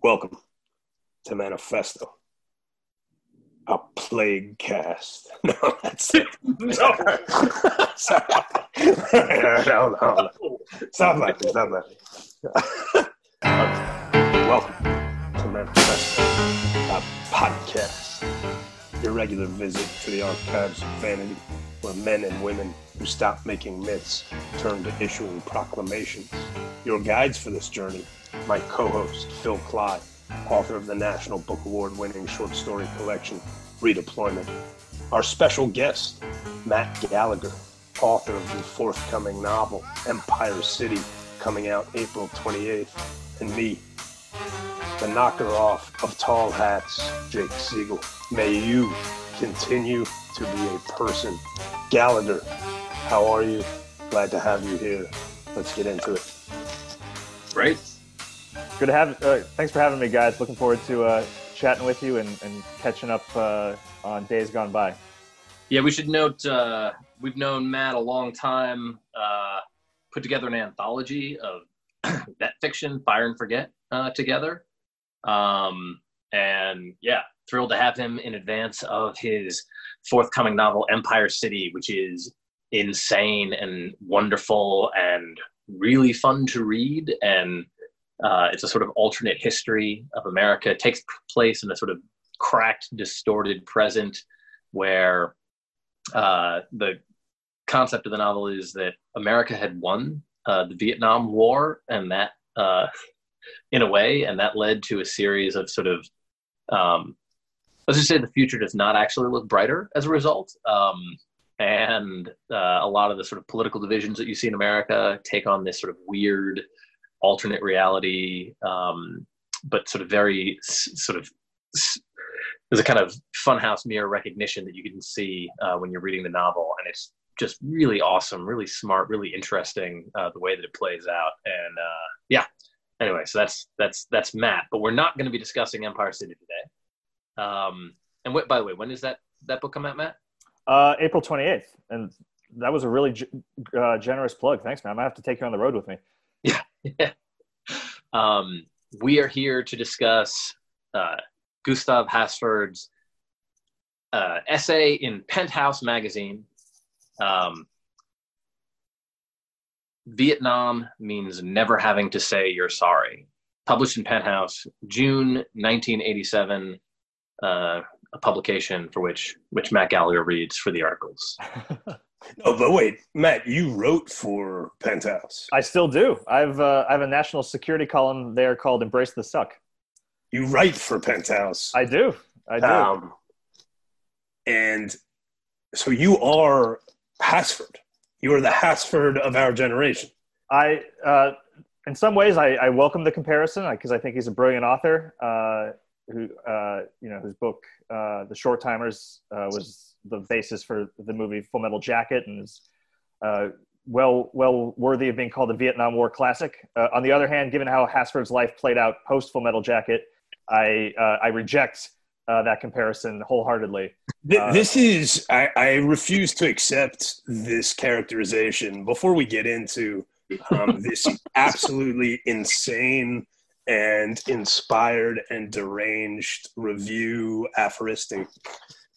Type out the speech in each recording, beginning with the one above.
Welcome to Manifesto, a plague cast. No, that's it. Sorry. Sorry. no, no, no. Stop laughing. Stop laughing. Welcome to Manifesto, a podcast. Your regular visit to the archives of vanity, where men and women who stopped making myths turn to issuing proclamations. Your guides for this journey, my co-host Phil Klay, author of the National Book Award winning short story collection Redeployment. Our special guest, Matt Gallagher, author of the forthcoming novel Empire City, coming out April 28th, and me, the knocker off of tall hats, Jake Siegel. May you continue to be a person. Gallagher, how are you? Glad to have you here. Let's get into it. Great. Good to have. Uh, thanks for having me, guys. Looking forward to uh, chatting with you and, and catching up uh, on days gone by. Yeah, we should note uh, we've known Matt a long time. Uh, put together an anthology of that fiction, Fire and Forget, uh, together. Um, and yeah, thrilled to have him in advance of his forthcoming novel, Empire City, which is insane and wonderful and really fun to read. And uh, it's a sort of alternate history of America. It takes place in a sort of cracked, distorted present where uh, the concept of the novel is that America had won uh, the Vietnam War, and that, uh, in a way, and that led to a series of sort of, um, let's just say, the future does not actually look brighter as a result. Um, and uh, a lot of the sort of political divisions that you see in America take on this sort of weird alternate reality, um, but sort of very sort of there's a kind of funhouse mirror recognition that you can see uh, when you're reading the novel, and it's just really awesome, really smart, really interesting uh, the way that it plays out. And uh, yeah, anyway, so that's that's that's Matt. But we're not going to be discussing Empire City today. Um, and what, by the way, when does that that book come out, Matt? Uh, April 28th, and that was a really g- uh, generous plug. Thanks, man. I might have to take you on the road with me. Yeah. yeah. Um, we are here to discuss uh, Gustav Hasford's uh, essay in Penthouse magazine. Um, Vietnam means never having to say you're sorry. Published in Penthouse, June 1987, uh, a publication for which which Matt Gallagher reads for the articles. Oh, but wait, Matt, you wrote for Penthouse. I still do. I've uh, I have a national security column there called "Embrace the Suck." You write for Penthouse. I do. I do. Um, and so you are Hasford. You are the Hasford of our generation. I, uh, in some ways, I, I welcome the comparison because I think he's a brilliant author. Uh, who, uh, you know, whose book, uh, "The Short Timers," uh, was the basis for the movie Full Metal Jacket, and is uh, well, well worthy of being called a Vietnam War classic. on the other hand, given how Hasford's life played out post Full Metal Jacket, I I reject uh, that comparison wholeheartedly. Uh, this is I, I, refuse to accept this characterization. Before we get into um, this absolutely insane and inspired and deranged review aphoristic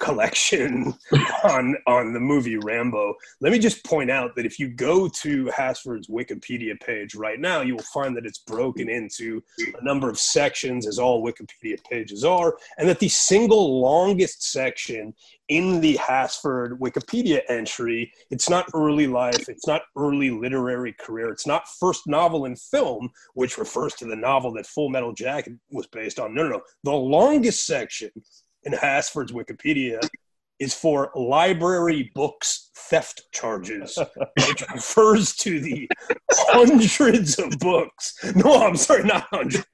collection on on the movie Rambo. Let me just point out that if you go to Hasford's Wikipedia page right now, you will find that it's broken into a number of sections, as all Wikipedia pages are, and that the single longest section in the Hasford Wikipedia entry, it's not early life, it's not early literary career, it's not first novel in film, which refers to the novel that Full Metal Jacket was based on. No, no, no. The longest section in Hasford's Wikipedia is for library books theft charges, which refers to the hundreds of books. No, I'm sorry, not hundreds.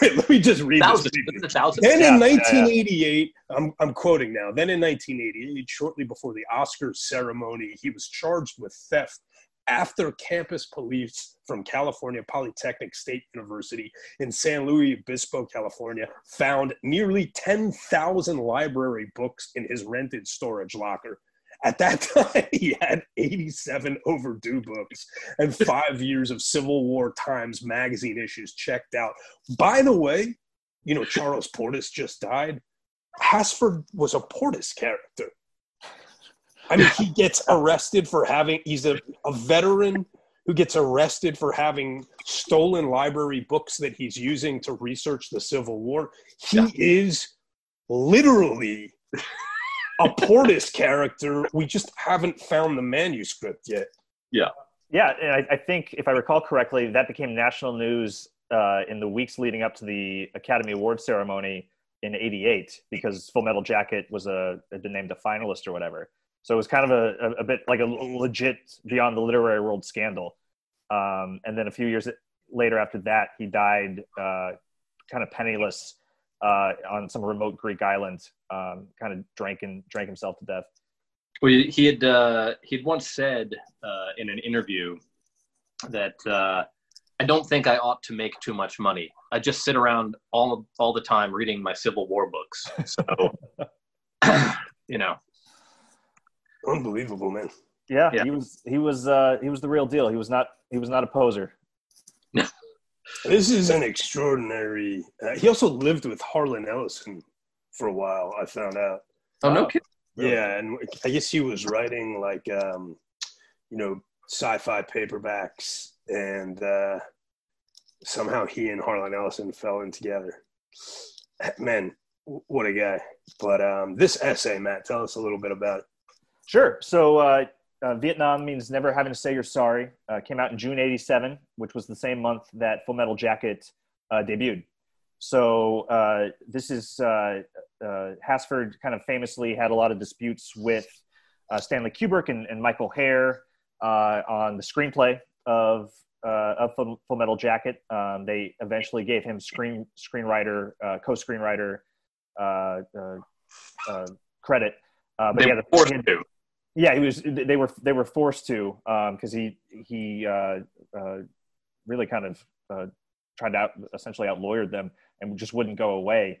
Wait, let me just read thousands, this. Thousands. Then Yeah, in yeah, 1988, I'm, I'm quoting now. Then in 1988, shortly before the Oscars ceremony, he was charged with theft after campus police from California Polytechnic State University in San Luis Obispo, California, found nearly 10,000 library books in his rented storage locker. At that time, he had 87 overdue books and five years of Civil War Times magazine issues checked out. By the way, you know, Charles Portis just died. Hasford was a Portis character. I mean, he gets arrested for having, he's a, a veteran who gets arrested for having stolen library books that he's using to research the Civil War. He yeah. is literally a Portis character. We just haven't found the manuscript yet. Yeah. Yeah, and I, I think if I recall correctly, that became national news uh, in the weeks leading up to the Academy Award ceremony in '88 because Full Metal Jacket was a had been named a finalist or whatever. So it was kind of a, a, bit like a legit beyond the literary world scandal. Um, and then a few years later after that, he died uh, kind of penniless uh, on some remote Greek island, um, kind of drank and drank himself to death. Well, he had uh, he'd once said uh, in an interview that uh, I don't think I ought to make too much money. I just sit around all all the time reading my Civil War books. So, you know, Unbelievable, man. Yeah, yeah, he was he was uh, he was the real deal. He was not he was not a poser. this is an extraordinary. Uh, he also lived with Harlan Ellison for a while. I found out. Oh no kidding. Yeah, and I guess he was writing like um, you know sci-fi paperbacks, and uh, somehow he and Harlan Ellison fell in together. Man, what a guy! But um, this essay, Matt, tell us a little bit about it. Sure. So uh, uh, Vietnam means never having to say you're sorry. Uh, came out in June '87, which was the same month that Full Metal Jacket uh, debuted. So uh, this is uh, Hasford kind of famously had a lot of disputes with Stanley Kubrick and, and Michael Herr on the screenplay of of Full, Full Metal Jacket. Um, they eventually gave him screen screenwriter co-screenwriter credit. Uh, but they yeah, the, had, to. Yeah, he was. They were they were forced to because um, he he uh, uh, really kind of uh, tried to out, essentially out lawyered them and just wouldn't go away.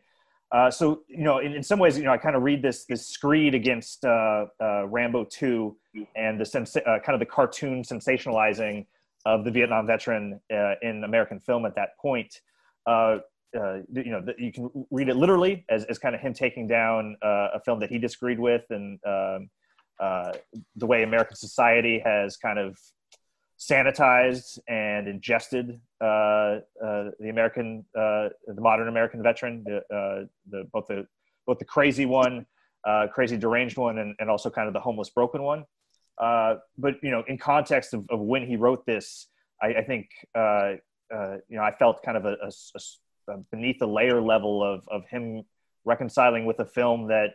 Uh, so you know, in, in, some ways, you know, I kind of read this this screed against uh, uh, Rambo two and the sens- kind of the cartoon sensationalizing of the Vietnam veteran in American film at that point. Uh, you know, you can read it literally as, as kind of him taking down uh, a film that he disagreed with and um, uh, the way American society has kind of sanitized and ingested uh, uh, the American, the modern American veteran, the, the both the both the crazy one, crazy deranged one, and, and also kind of the homeless broken one. but you know, in context of, of when he wrote this, I, I think you know I felt kind of a, a, a beneath the layer level of of him reconciling with a film that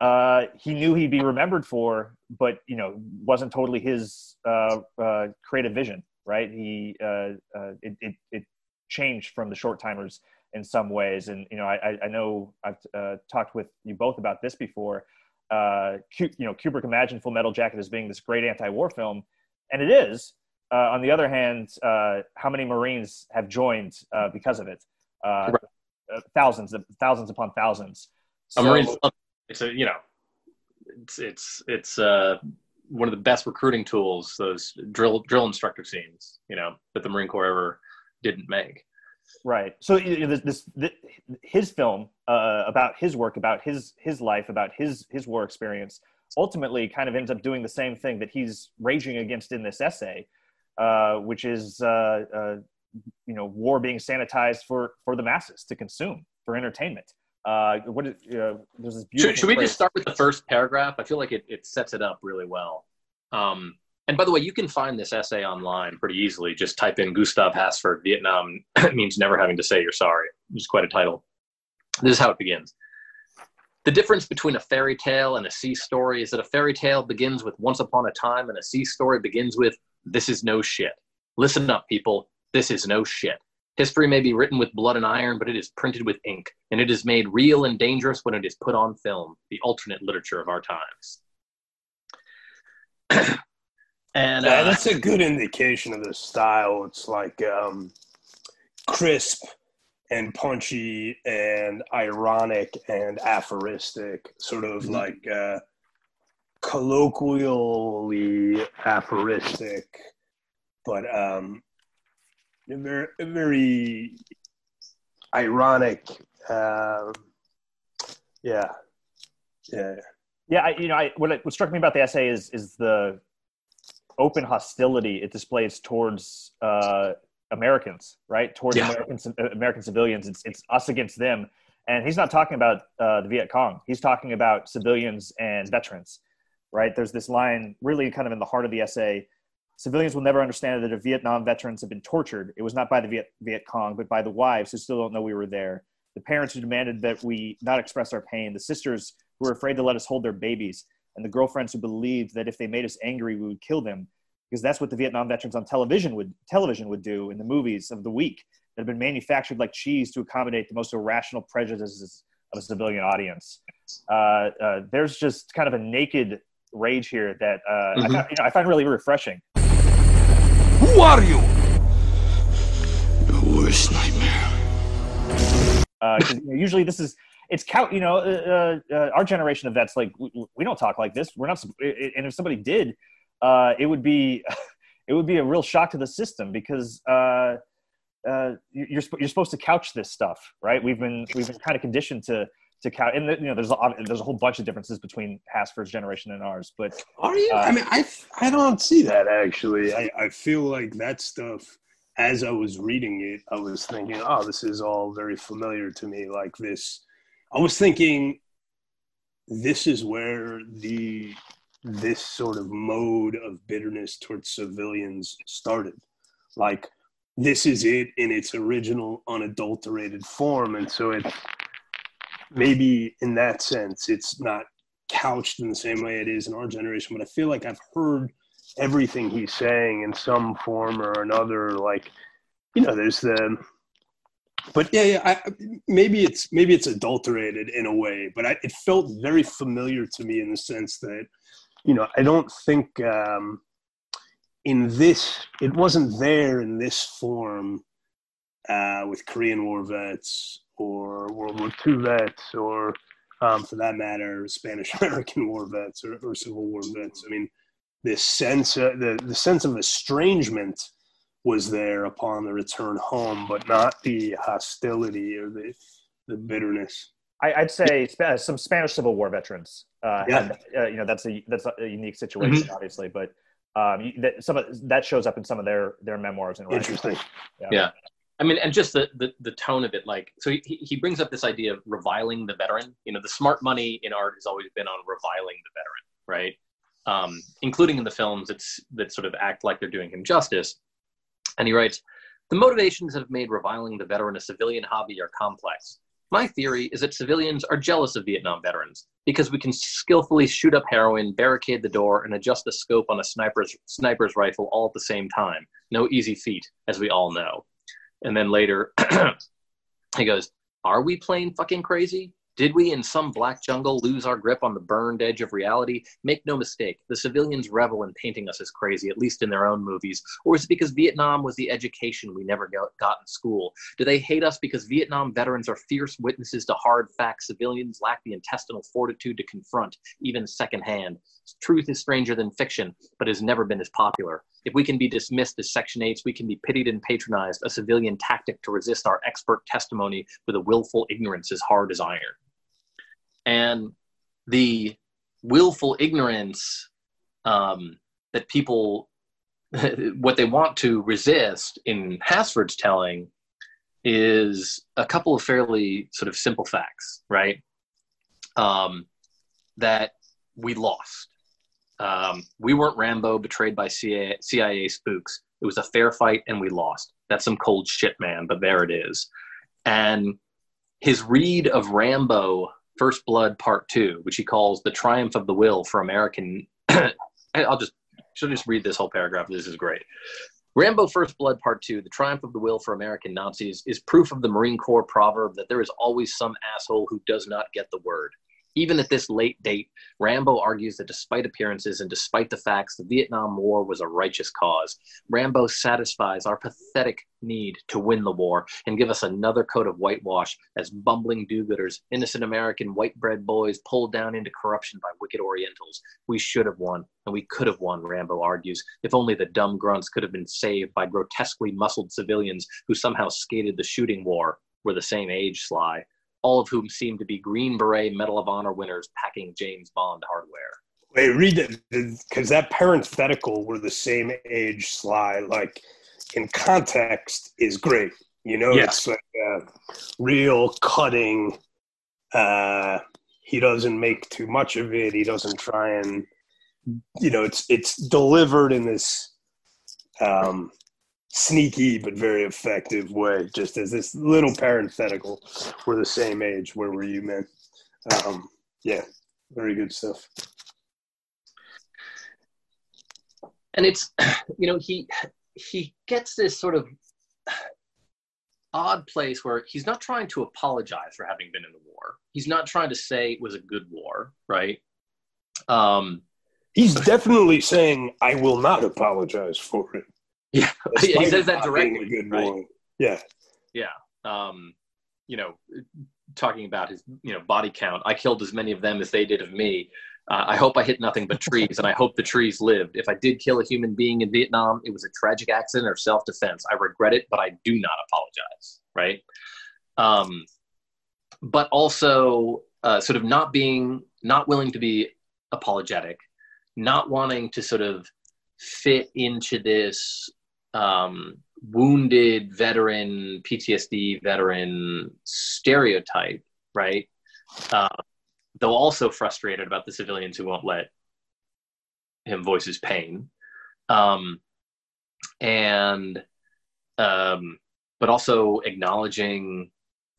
uh, he knew he'd be remembered for, but you know, wasn't totally his uh, uh, creative vision, right? He uh, uh, it, it, it changed from the short timers in some ways, and you know, I I know I've uh, talked with you both about this before. you know, Kubrick imagined Full Metal Jacket as being this great anti-war film, and it is. on the other hand, how many Marines have joined because of it? Right. Thousands, thousands upon thousands. So, Marines it's a you know it's it's it's uh one of the best recruiting tools those drill drill instructor scenes you know that the marine corps ever didn't make. Right. So know, this, this, his film uh, about his work about his his life about his his war experience ultimately kind of ends up doing the same thing that he's raging against in this essay uh, which is uh, uh you know war being sanitized for for the masses to consume for entertainment uh, what is, uh, there's this should, should we just start with the first paragraph? I feel like it, it sets it up really well. Um, and by the way, you can find this essay online pretty easily. Just type in Gustav Hasford, Vietnam means never having to say you're sorry. It's quite a title. This is how it begins. The difference between a fairy tale and a sea story is that a fairy tale begins with once upon a time and a sea story begins with this is no shit. Listen up, people. This is no shit. History may be written with blood and iron, but it is printed with ink, and it is made real and dangerous when it is put on film, the alternate literature of our times. and yeah, uh, that's a good indication of the style. It's like um, crisp and punchy and ironic and aphoristic, sort of mm-hmm. like uh, colloquially aphoristic, but um, very, very ironic Um, yeah, yeah, Yeah, I, you know, I, what, what struck me about the essay is is the open hostility it displays towards uh, Americans, right? Towards Yeah. American uh, American civilians. It's it's us against them, and he's not talking about uh, the Viet Cong. He's talking about civilians and veterans, right? There's this line really kind of in the heart of the essay. Civilians will never understand that the Vietnam veterans have been tortured. It was not by the Viet, Viet Cong, but by the wives who still don't know we were there. The parents who demanded that we not express our pain. The sisters who were afraid to let us hold their babies. And the girlfriends who believed that if they made us angry, we would kill them. Because that's what the Vietnam veterans on television would television would do in the movies of the week that have been manufactured like cheese to accommodate the most irrational prejudices of a civilian audience. Uh, uh, there's just kind of a naked rage here that uh, I, Mhm. find, you know, I find really refreshing. Who are you? Your worst nightmare. Uh, 'cause, you know, usually this is it's count. You know, uh, uh, uh, our generation of vets like we, we don't talk like this. We're not. sup- i- i- And if somebody did, uh, it would be it would be a real shock to the system because uh, uh, you- you're you're supposed to couch this stuff, right? We've been we've been kind of conditioned to to couch. And you know, there's a, there's a whole bunch of differences between Hasford's generation and ours, but Are you? Uh, I mean, I I don't see that actually. I, I feel like that stuff. As I was reading it, I was thinking, "Oh, this is all very familiar to me." Like this, I was thinking, this is where the this sort of mode of bitterness towards civilians started. Like this is it in its original unadulterated form, and so it maybe in that sense, it's not couched in the same way it is in our generation, but I feel like I've heard everything he's saying in some form or another. Like, you know, there's the, but yeah, yeah. I, maybe it's maybe it's adulterated in a way, but I, it felt very familiar to me in the sense that, you know, I don't think um, in this it wasn't there in this form uh, with Korean War vets or World War II vets or um, for that matter, Spanish American war vets or, or Civil War vets. I mean, this sense, uh, the the sense of estrangement was there upon the return home, but not the hostility or the the bitterness. I, I'd say Spa- some Spanish Civil War veterans. Uh, Yeah. had, uh, you know, that's a that's a unique situation, obviously, but um, that some of that shows up in some of their their memoirs and writings. Interesting. Yeah. I mean, and just the, the, the tone of it, like, so he, he brings up this idea of reviling the veteran. You know, the smart money in art has always been on reviling the veteran, right? Um, including in the films it's, that sort of act like they're doing him justice. And he writes, the motivations that have made reviling the veteran a civilian hobby are complex. My theory is that civilians are jealous of Vietnam veterans because we can skillfully shoot up heroin, barricade the door, and adjust the scope on a sniper's, sniper's rifle all at the same time. No easy feat, as we all know. And then later, he goes, Are we playing fucking crazy? Did we, in some black jungle, lose our grip on the burned edge of reality? Make no mistake, the civilians revel in painting us as crazy, at least in their own movies. Or is it because Vietnam was the education we never got, in school? Do they hate us because Vietnam veterans are fierce witnesses to hard facts civilians lack the intestinal fortitude to confront, even secondhand? Truth is stranger than fiction, but has never been as popular. If we can be dismissed as Section 8s, we can be pitied and patronized, a civilian tactic to resist our expert testimony with a willful ignorance as hard as iron. And the willful ignorance um, that people, what they want to resist in Hasford's telling is a couple of fairly sort of simple facts, right? Um, that we lost. Um, we weren't Rambo betrayed by CIA, CIA spooks. It was a fair fight and we lost. That's some cold shit, man, but there it is. And his read of Rambo First Blood Part 2, which he calls The Triumph of the Will for American. I'll just, should just read this whole paragraph. This is great. Rambo First Blood Part 2, The Triumph of the Will for American Nazis, is proof of the Marine Corps proverb that there is always some asshole who does not get the word. Even at this late date, Rambo argues that despite appearances and despite the facts, the Vietnam War was a righteous cause. Rambo satisfies our pathetic need to win the war and give us another coat of whitewash as bumbling do-gooders, innocent American white bread boys pulled down into corruption by wicked Orientals. We should have won, and we could have won, Rambo argues, if only the dumb grunts could have been saved by grotesquely muscled civilians who somehow skated the shooting war, were the same age, Sly. All of whom seem to be Green Beret Medal of Honor winners packing James Bond hardware. Wait, read it because that parenthetical were the same age Sly. Like in context is great. You know, Yeah. it's like a real cutting. Uh, he doesn't make too much of it. He doesn't try and, you know, it's it's delivered in this um, sneaky but very effective way. Just as this little parenthetical, we're the same age. Where were you, man? Um, yeah, very good stuff. and it's you know he he gets this sort of odd place where he's not trying to apologize for having been in the war he's not trying to say it was a good war right um He's definitely saying, "I will not apologize for it." Yeah. He says that directly good right? boy. Yeah, um you know talking about his you know body count i killed as many of them as they did of me uh, i hope i hit nothing but trees and i hope the trees lived if i did kill a human being in vietnam it was a tragic accident or self-defense i regret it but i do not apologize right um but also uh, sort of not being not willing to be apologetic not wanting to sort of fit into this um, wounded veteran PTSD veteran stereotype, right? Uh, though also frustrated about the civilians who won't let him voice his pain, um, and um, but also acknowledging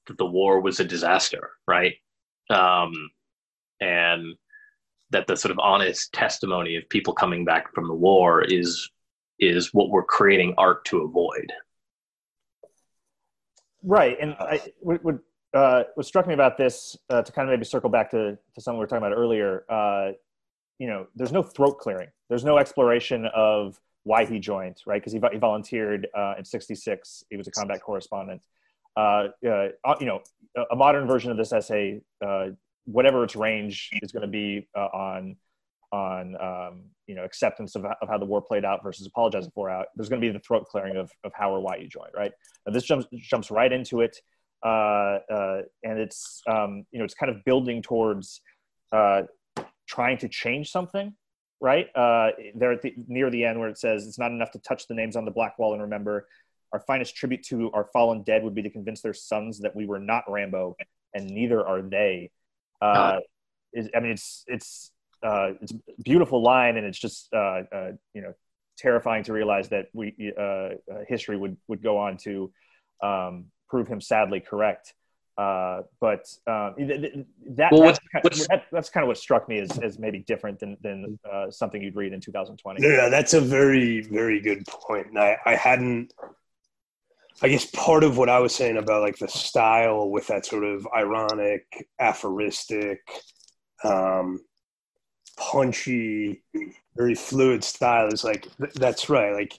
that the war was a disaster, right? Um, and that the sort of honest testimony of people coming back from the war is is what we're creating art to avoid. Right, and I, uh, what struck me about this, uh, to kind of maybe circle back to, to something we were talking about earlier, uh, you know, there's no throat clearing. There's no exploration of why he joined, right? Because he, he volunteered uh, in '66. He was a combat correspondent. Uh, uh, you know, a- a modern version of this essay, uh, whatever its range is going to be uh, on on um, you know acceptance of, of how the war played out versus apologizing for out. There's going to be the throat clearing of, of how or why you joined, right? Now, this jumps jumps right into it, uh, uh, and it's um, you know it's kind of building towards uh, trying to change something, right? Uh, there at the near the end where it says it's not enough to touch the names on the black wall and remember. Our finest tribute to our fallen dead would be to convince their sons that we were not Rambo, and neither are they. Uh, is, I mean, it's it's uh, it's a beautiful line, and it's just uh, uh, you know terrifying to realize that we uh, uh, history would would go on to um, prove him sadly correct. Uh, but um, th- th- that, Well, that's, what's- kind what's- of, that, that's kind of what struck me as, as maybe different than, than uh, something you'd read in 2020. no, no, that's a very, very good point. And I, I hadn't. I guess part of what I was saying about like the style with that sort of ironic, aphoristic, um, punchy, very fluid style is like th- that's right. Like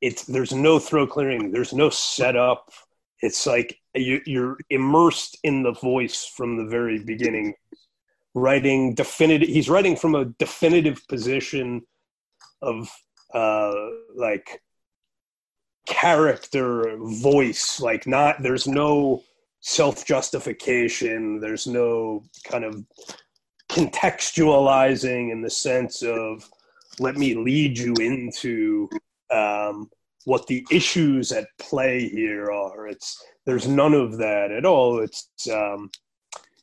it's there's no throat clearing, there's no setup. It's like you, you're immersed in the voice from the very beginning. Writing definitive, he's writing from a definitive position of uh, like character voice like not there's no self-justification there's no kind of contextualizing in the sense of let me lead you into um, what the issues at play here are it's there's none of that at all it's um,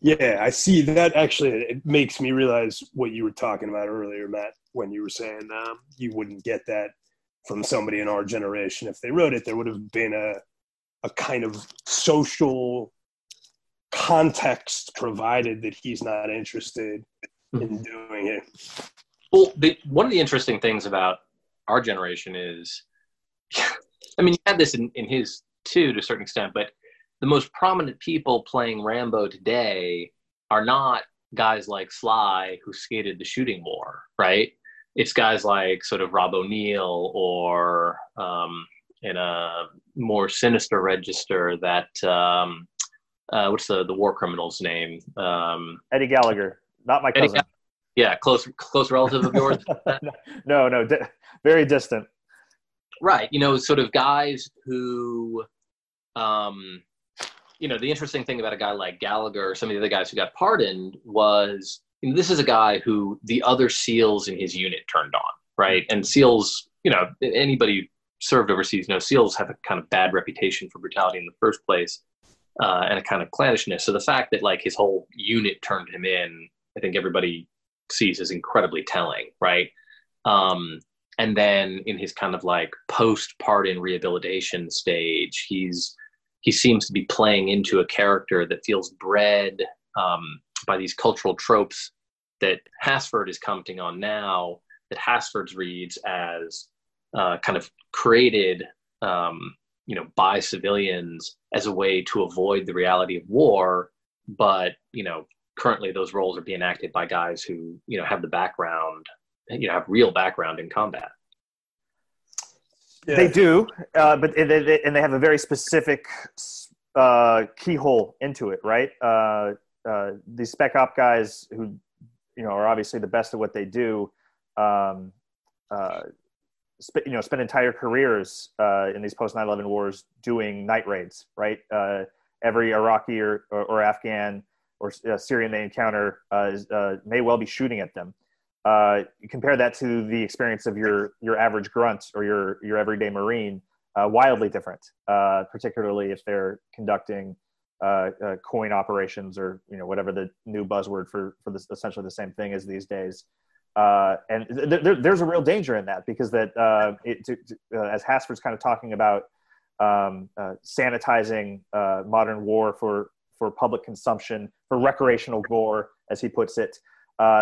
yeah i see that actually it makes me realize what you were talking about earlier matt when you were saying um, you wouldn't get that from somebody in our generation. If they wrote it, there would have been a a kind of social context provided that he's not interested in doing it. Well, the, one of the interesting things about our generation is, I mean, you had this in, in his too to a certain extent, but the most prominent people playing Rambo today are not guys like Sly who skated the shooting war, right? It's guys like sort of Rob O'Neill or um, in a more sinister register that um, uh, what's the the war criminal's name? Um, Eddie Gallagher, not my Eddie cousin. yeah, close close relative of yours. no, no, di- very distant. right you know sort of guys who um you know, the interesting thing about a guy like Gallagher or some of the other guys who got pardoned was you know, this is a guy who the other SEALs in his unit turned on, right? And SEALs, you know, anybody served overseas knows SEALs have a kind of bad reputation for brutality in the first place uh, and a kind of clannishness. So the fact that like his whole unit turned him in, I think everybody sees as incredibly telling, right? Um, and then in his kind of like post pardon rehabilitation stage, he's he seems to be playing into a character that feels bred um, by these cultural tropes that Hasford is commenting on now, that Hasford's reads as uh, kind of created, um, you know, by civilians as a way to avoid the reality of war. But you know, currently those roles are being acted by guys who you know have the background, you know, have real background in combat. Yeah. They do, uh, but they, they, and they have a very specific uh, keyhole into it, right? Uh, uh, these spec op guys who you know are obviously the best at what they do um, uh, sp- you know spend entire careers uh, in these post 9-11 wars doing night raids right uh, every iraqi or, or, or afghan or uh, syrian they encounter uh, may well be shooting at them you compare that to the experience of your your average grunt or your your everyday marine wildly different particularly if they're conducting uh, uh, coin operations or you know whatever the new buzzword for for this essentially the same thing is these days. Uh, and th- th- there's a real danger in that because that uh, it, to, to, uh, as Hasford's kind of talking about um, uh, sanitizing modern war for for public consumption for recreational gore as he puts it.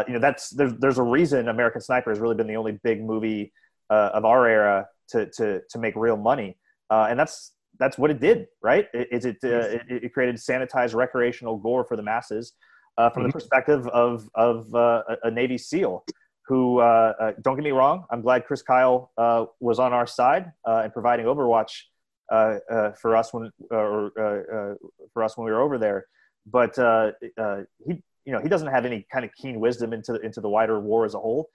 you know that's there's there's a reason American Sniper has really been the only big movie of our era to to to make real money, and that's that's what it did, right? Is it, uh, it, it, created sanitized recreational gore for the masses uh, from mm-hmm. the perspective of of uh, a Navy SEAL. Who uh, uh, don't get me wrong, I'm glad Chris Kyle uh, was on our side uh, and providing Overwatch uh, uh, for us when or for us when we were over there. But he, you know, he doesn't have any kind of keen wisdom into into the wider war as a whole.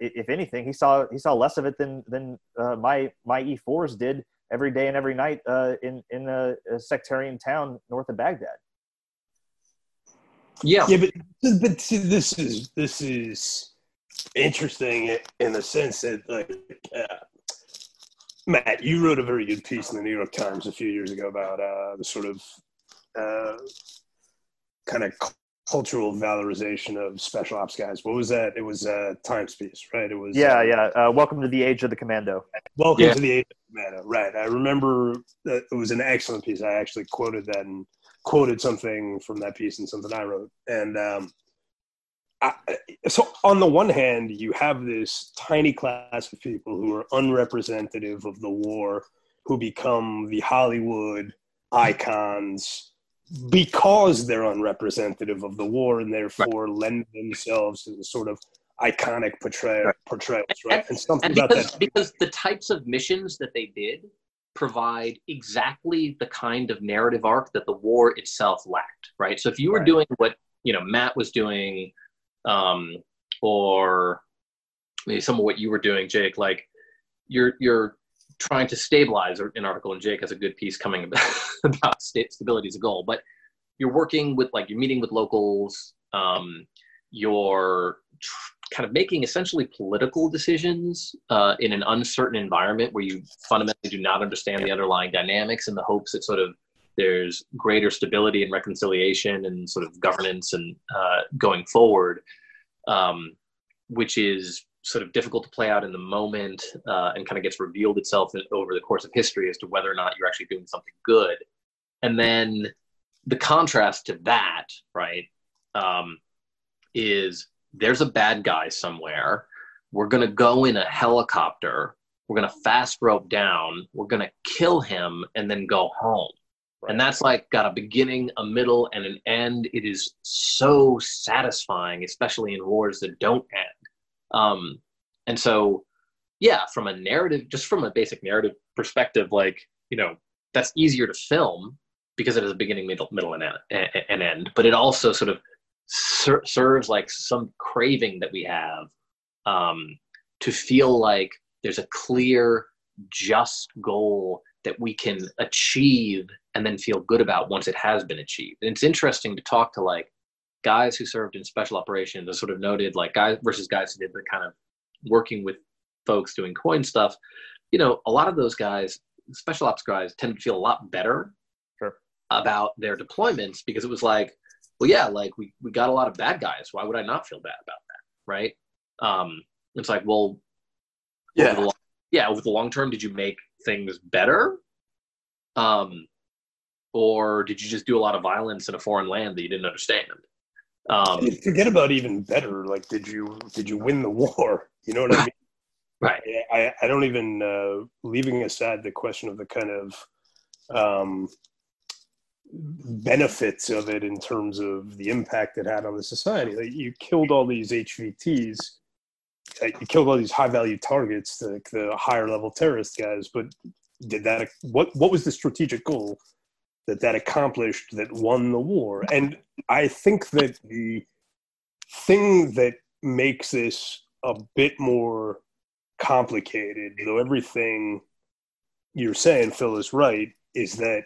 if anything, he saw he saw less of it than than my my E4s did every day and every night uh, in in a, a, sectarian town north of Baghdad. Yeah, yeah, but but see, this is this is interesting in the sense that like uh, Matt, you wrote a very good piece in the New York Times a few years ago about uh, the sort of uh, kind of cultural valorization of special ops guys. What was that? It was a Times piece, right? It was. Yeah, uh, yeah. Uh, welcome to the age of the commando. Welcome yeah. to the age of the commando. Right. I remember that it was an excellent piece. I actually quoted that and quoted something from that piece and something I wrote. And um, I, so, on the one hand, you have this tiny class of people who are unrepresentative of the war, who become the Hollywood icons because they're unrepresentative of the war and therefore right. lend themselves to the sort of iconic portray- portrayals, right? And, and something and because, that. Because the types of missions that they did provide exactly the kind of narrative arc that the war itself lacked, right? So if you were right. doing what, you know, Matt was doing, um, or maybe some of what you were doing, Jake, like you're, you're trying to stabilize an article, and Jake has a good piece coming about, about stability as a goal. But you're working with like you're meeting with locals. Um, you're tr- kind of making essentially political decisions uh, in an uncertain environment where you fundamentally do not understand the underlying dynamics in the hopes that sort of there's greater stability and reconciliation and sort of governance and uh, going forward, um, which is sort of difficult to play out in the moment uh, and kind of gets revealed itself over the course of history as to whether or not you're actually doing something good. And then the contrast to that, right, um, is there's a bad guy somewhere. We're going to go in a helicopter. We're going to fast rope down. We're going to kill him and then go home. Right. And that's like got a beginning, a middle, and an end. It is so satisfying, especially in wars that don't end. Um, and so, yeah, from a narrative, just from a basic narrative perspective, like, you know, that's easier to film because it has a beginning, middle, middle and, and end. But it also sort of ser- serves like some craving that we have um, to feel like there's a clear, just goal that we can achieve and then feel good about once it has been achieved. And it's interesting to talk to like guys who served in special operations, and sort of noted like guys versus guys who did the kind of working with folks doing coin stuff. You know, a lot of those guys, special ops guys, tend to feel a lot better Sure. about their deployments because it was like, well, yeah, like we, we got a lot of bad guys. Why would I not feel bad about that? Right. Um, it's like, well, over the long, yeah, over the long term, did you make things better? Um, or did you just do a lot of violence in a foreign land that you didn't understand? Um, Forget about even better. Like, did you did you win the war? You know what I mean? right. I, I don't even uh, leaving aside the question of the kind of um, benefits of it in terms of the impact it had on the society. Like you killed all these HVTs, uh, you killed all these high value targets, the, the higher level terrorist guys. But did that? What what was the strategic goal that that accomplished that won the war? And I think that the thing that makes this a bit more complicated, though everything you're saying, Phil, is right, is that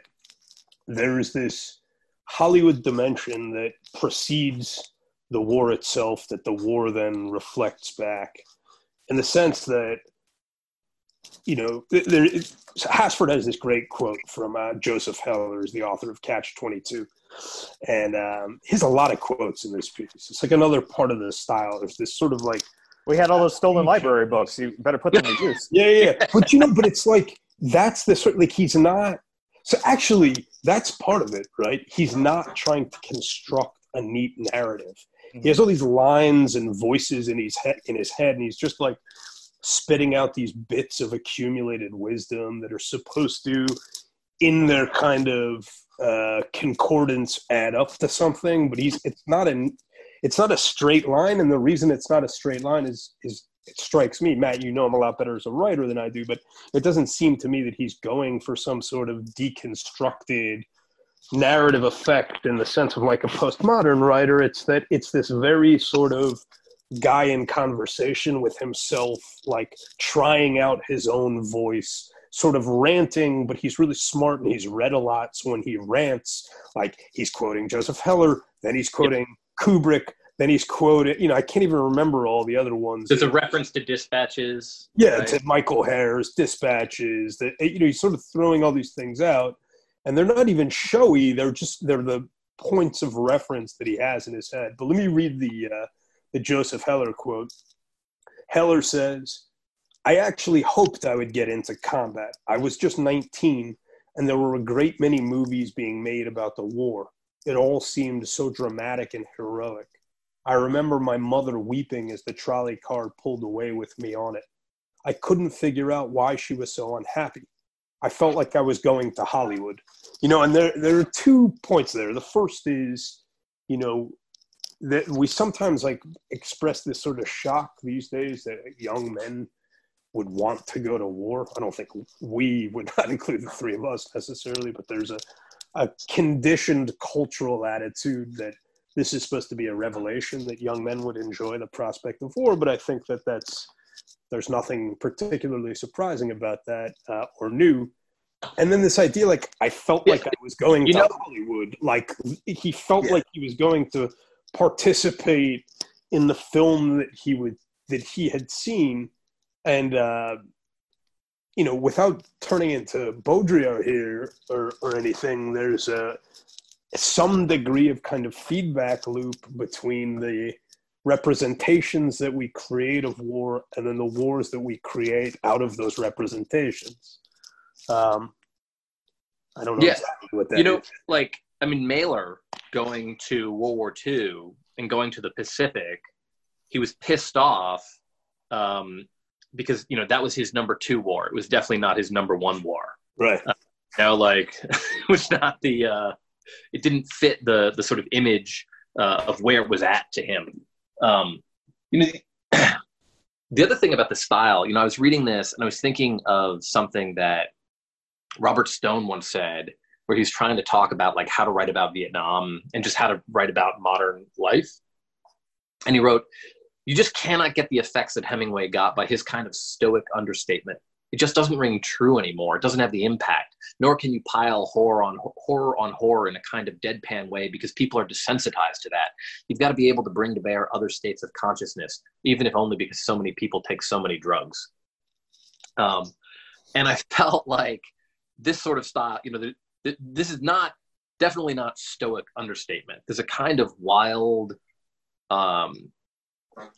there's this Hollywood dimension that precedes the war itself, that the war then reflects back, in the sense that, you know, there, Hasford has this great quote from uh, Joseph Heller, who's the author of Catch 22. And um, he has a lot of quotes in this piece. It's like another part of the style. There's this sort of like We had all those stolen library books. You better put them to use. yeah, yeah, yeah. But you know, but it's like that's the sort like he's not. So actually, that's part of it, right? He's not trying to construct a neat narrative. He has all these lines and voices in his head, in his head, and he's just like spitting out these bits of accumulated wisdom that are supposed to, in their kind of uh, concordance, add up to something. But he's it's not an it's not a straight line, and the reason it's not a straight line is is it strikes me, Matt. You know him a lot better as a writer than I do, but it doesn't seem to me that he's going for some sort of deconstructed narrative effect in the sense of like a postmodern writer. It's that it's this very sort of guy in conversation with himself, like trying out his own voice, sort of ranting, but he's really smart and he's read a lot. So when he rants, like he's quoting Joseph Heller, then he's quoting Kubrick, then he's quoted, you know, I can't even remember all the other ones. There's a reference to dispatches. Yeah, right? to Michael Herr's dispatches. That you know, he's sort of throwing all these things out, and they're not even showy. They're just they're the points of reference that he has in his head. But let me read the uh, the Joseph Heller quote. Heller says, "I actually hoped I would get into combat. I was just 19, and there were a great many movies being made about the war. It all seemed so dramatic and heroic." I remember my mother weeping as the trolley car pulled away with me on it. I couldn't figure out why she was so unhappy. I felt like I was going to Hollywood. You know, and there there are two points there. The first is, you know, that we sometimes like express this sort of shock these days that young men would want to go to war. I don't think we would not include the three of us necessarily, but there's a a conditioned cultural attitude that this is supposed to be a revelation that young men would enjoy the prospect of war. But I think that that's there's nothing particularly surprising about that uh, or new. And then this idea, like I felt like I was going You to know- Hollywood. Like he felt Yeah. like he was going to participate in the film that he would that he had seen, and uh, you know, without turning into Baudrillard here or, or anything, there's a some degree of kind of feedback loop between the representations that we create of war and then the wars that we create out of those representations. Um, I don't know Yeah. exactly what that you know, is. like I mean, Mailer going to World War II and going to the Pacific, he was pissed off um, because you know that was his number two war. It was definitely not his number one war. Right. You know, like it was not the. Uh, it didn't fit the the sort of image uh, of where it was at to him. Um, you know, the other thing about the style, you know, I was reading this and I was thinking of something that Robert Stone once said, where he's trying to talk about like how to write about Vietnam and just how to write about modern life. And he wrote, "You just cannot get the effects that Hemingway got by his kind of stoic understatement. it just doesn't ring true anymore. It doesn't have the impact. Nor can you pile horror on horror on horror in a kind of deadpan way because people are desensitized to that. You've got to be able to bring to bear other states of consciousness, even if only because so many people take so many drugs. Um, and I felt like this sort of style, you know, the, this is not definitely not stoic understatement. There's a kind of wild, um,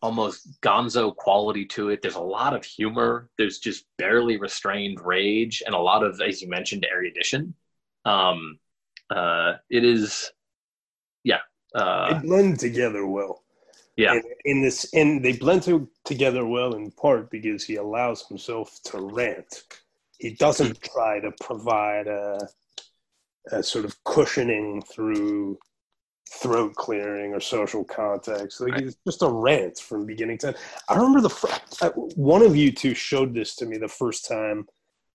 almost gonzo quality to it. There's a lot of humor. There's just barely restrained rage and a lot of, as you mentioned, erudition. Um, uh, it is, yeah. Uh, they blend together well. Yeah. And in this, and they blend to, together well in part because he allows himself to rant. He doesn't try to provide a, a sort of cushioning through throat clearing or social context. Like Right. it's just a rant from beginning to end. I remember the fir- uh, one of you two showed this to me the first time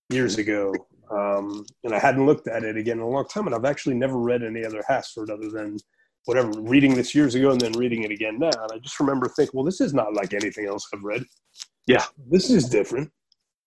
years ago, um, and I hadn't looked at it again in a long time. And I've actually never read any other Hasford other than whatever reading this years ago and then reading it again now. And I just remember thinking, well, this is not like anything else I've read. Yeah. this is different.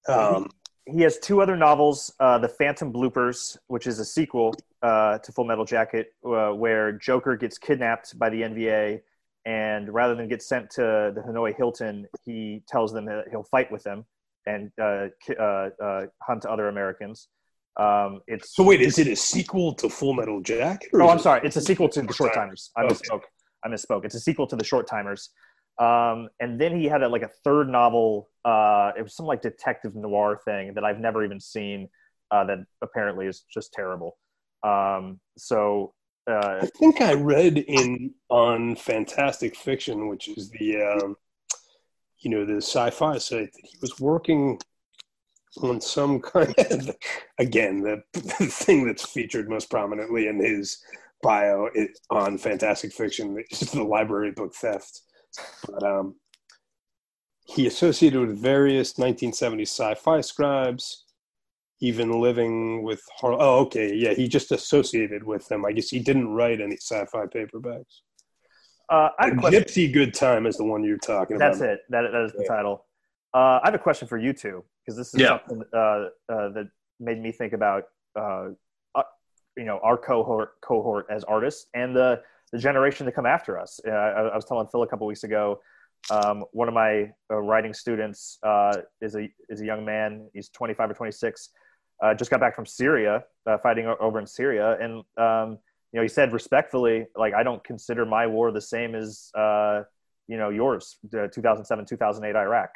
Um, he has two other novels uh, the phantom bloopers which is a sequel uh, to full metal jacket uh, where joker gets kidnapped by the nva and rather than get sent to the hanoi hilton he tells them that he'll fight with them and uh, ki- uh, uh, hunt other americans um, it's so wait, is it a sequel to Full Metal Jacket? Oh, I'm sorry. It's a sequel to the Short Timers. I Okay. misspoke. I misspoke. It's a sequel to the Short Timers. Um, and then he had a, like a third novel. Uh, it was some like detective noir thing that I've never even seen. Uh, that apparently is just terrible. Um, so uh, I think I read in on Fantastic Fiction, which is the um, you know the sci-fi site, that he was working on some kind of again the, the thing that's featured most prominently in his bio is on Fantastic Fiction is the library book theft. But um, he associated with various 1970s sci-fi scribes even living with Har- oh okay yeah he just associated with them i guess he didn't write any sci-fi paperbacks uh, I have a question. gypsy good time is the one you're talking That's about That's it. That, that is the Yeah. title. Uh, I have a question for you two because this is Yeah. something uh, uh, that made me think about uh, uh, you know our cohort cohort as artists and the the generation to come after us. Uh, I, I was telling Phil a couple weeks ago. Um, one of my uh, writing students uh, is a is a young man. He's 25 or 26. Uh, just got back from Syria, uh, fighting over in Syria, and um, you know he said respectfully, like I don't consider my war the same as uh, you know yours, the 2007 2008 Iraq,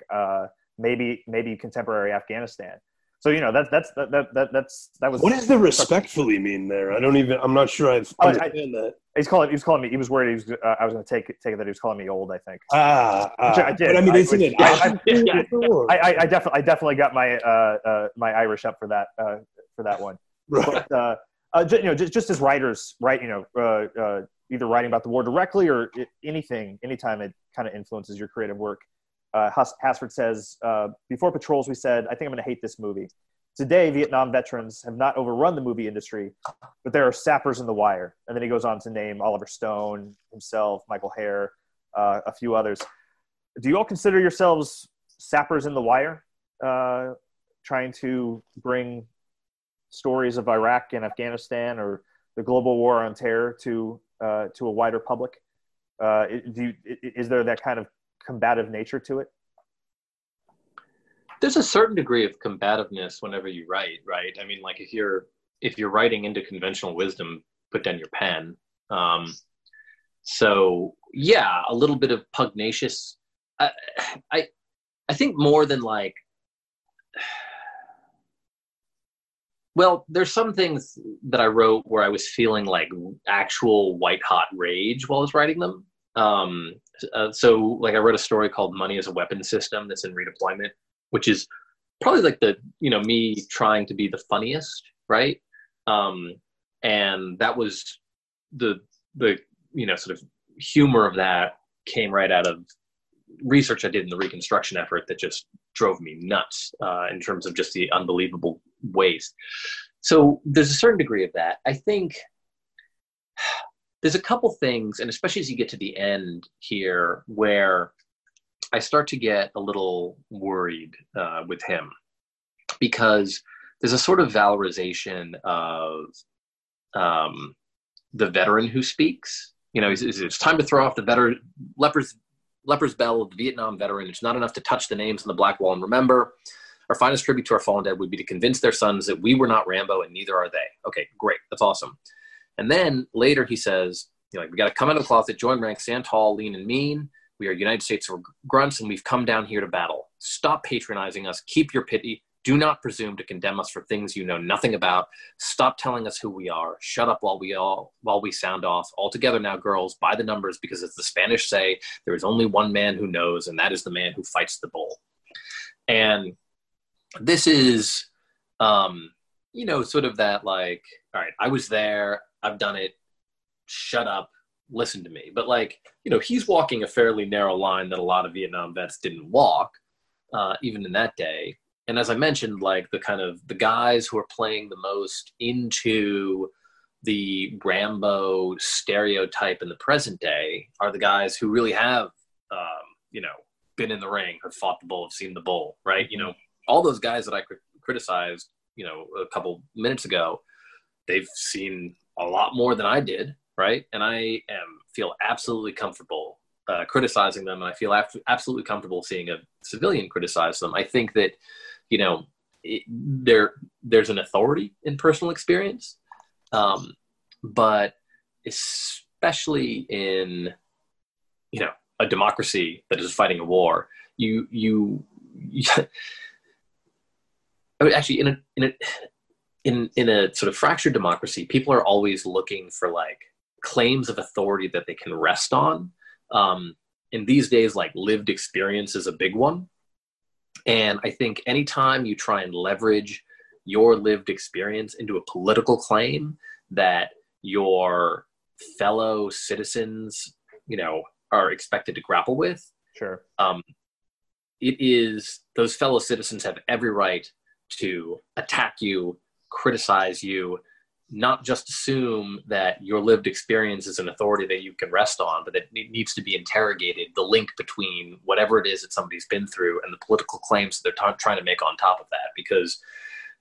maybe maybe contemporary Afghanistan. So you know that's that's that, that, that that's that was what does the respectfully mean there i don't even i'm not sure I've. I- understand that he's calling he was calling me he was worried he was uh, I was going to take it- take it that he was calling me old I think ah. Which I did. but i mean I isn't was- it I- I- I I, I definitely I definitely got my uh, uh, my Irish up for that uh, for that one right. but uh, uh, ju- you know just, just as writers right you know uh, uh, either writing about the war directly or anything anytime it kind of influences your creative work uh, Has- Hasford says uh, before patrols we said I think I'm going to hate this movie Today, Vietnam veterans have not overrun the movie industry, but there are sappers in the wire. And then he goes on to name Oliver Stone, himself, Michael Herr, uh, a few others. Do you all consider yourselves sappers in the wire, uh, trying to bring stories of Iraq and Afghanistan or the global war on terror to uh, to a wider public? Uh, do you, is there that kind of combative nature to it? there's a certain degree of combativeness whenever you write right? I mean like if you're if you're writing into conventional wisdom put down your pen. Um so yeah a little bit of pugnacious. I i, I think more than like well there's some things that i wrote where i was feeling like actual white hot rage while i was writing them. Um uh, so like i wrote a story called money as a weapon system that's in redeployment which is probably like the you know me trying to be the funniest right? Um and that was the the you know sort of humor of that came right out of research i did in the reconstruction effort that just drove me nuts uh, in terms of just the unbelievable waste. So there's a certain degree of that. I think there's a couple things and especially as you get to the end here where I start to get a little worried uh, with him. because there's a sort of valorization of um, the veteran who speaks. You know, it's, it's time to throw off the veteran lepers leper's bell of the Vietnam veteran. It's not enough to touch the names on the black wall and remember. Our finest tribute to our fallen dead would be to convince their sons that we were not Rambo and neither are they. Okay, great. That's awesome. And then later he says, you know, we got to come out of the closet, join ranks, stand tall, lean, and mean. We are United States of grunts, and we've come down here to battle. Stop patronizing us. Keep your pity. Do not presume to condemn us for things you know nothing about. Stop telling us who we are. Shut up while we all while we sound off. All together now, girls, by the numbers, because as the Spanish say, there is only one man who knows, and that is the man who fights the bull. And this is, um, you know, sort of that like, all right, I was there, I've done it. Shut up, listen to me. But like, you know, he's walking a fairly narrow line that a lot of Vietnam vets didn't walk, uh, even in that day and as I mentioned, like the kind of the guys who are playing the most into the Rambo stereotype in the present day are the guys who really have, um, you know, been in the ring, have fought the bull, have seen the bull, right? You know, all those guys that I criticized, you know, a couple minutes ago, they've seen a lot more than I did, right? And I am feel absolutely comfortable uh, criticizing them, and I feel absolutely comfortable seeing a civilian criticize them. I think that you know it, there there's an authority in personal experience um, but especially in you know a democracy that is fighting a war you you, you actually in a in a in in a sort of fractured democracy people are always looking for like claims of authority that they can rest on. Um, in these days like lived experience is a big one. And I think anytime you try and leverage your lived experience into a political claim that your fellow citizens, you know, are expected to grapple with, sure, um, it is those fellow citizens have every right to attack you, criticize you, not just assume that your lived experience is an authority that you can rest on, but that it needs to be interrogated the link between whatever it is that somebody's been through and the political claims that they're t- trying to make on top of that. Because,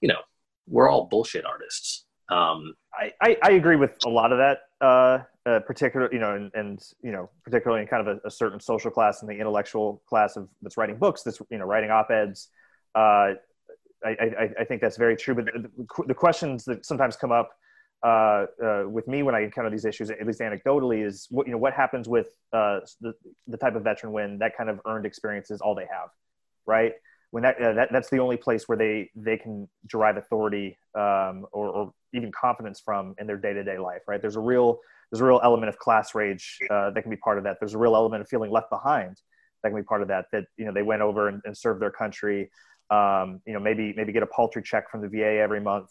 you know, we're all bullshit artists. Um, I, I, I, agree with a lot of that, uh, uh, particular, you know, and, and, you know, particularly in kind of a, a, certain social class and the intellectual class of that's writing books, that's, you know, writing op-eds. Uh, I, I, I, think that's very true. But the, the questions that sometimes come up uh, uh, with me when I encounter these issues, at least anecdotally, is what you know what happens with uh, the the type of veteran when that kind of earned experience is all they have, right? When that, uh, that that's the only place where they they can derive authority um, or, or, even confidence from in their day to day life, right? There's a real there's a real element of class rage uh, that can be part of that. There's a real element of feeling left behind that can be part of that. That you know they went over and, and served their country. Um, you know maybe maybe get a paltry check from the VA every month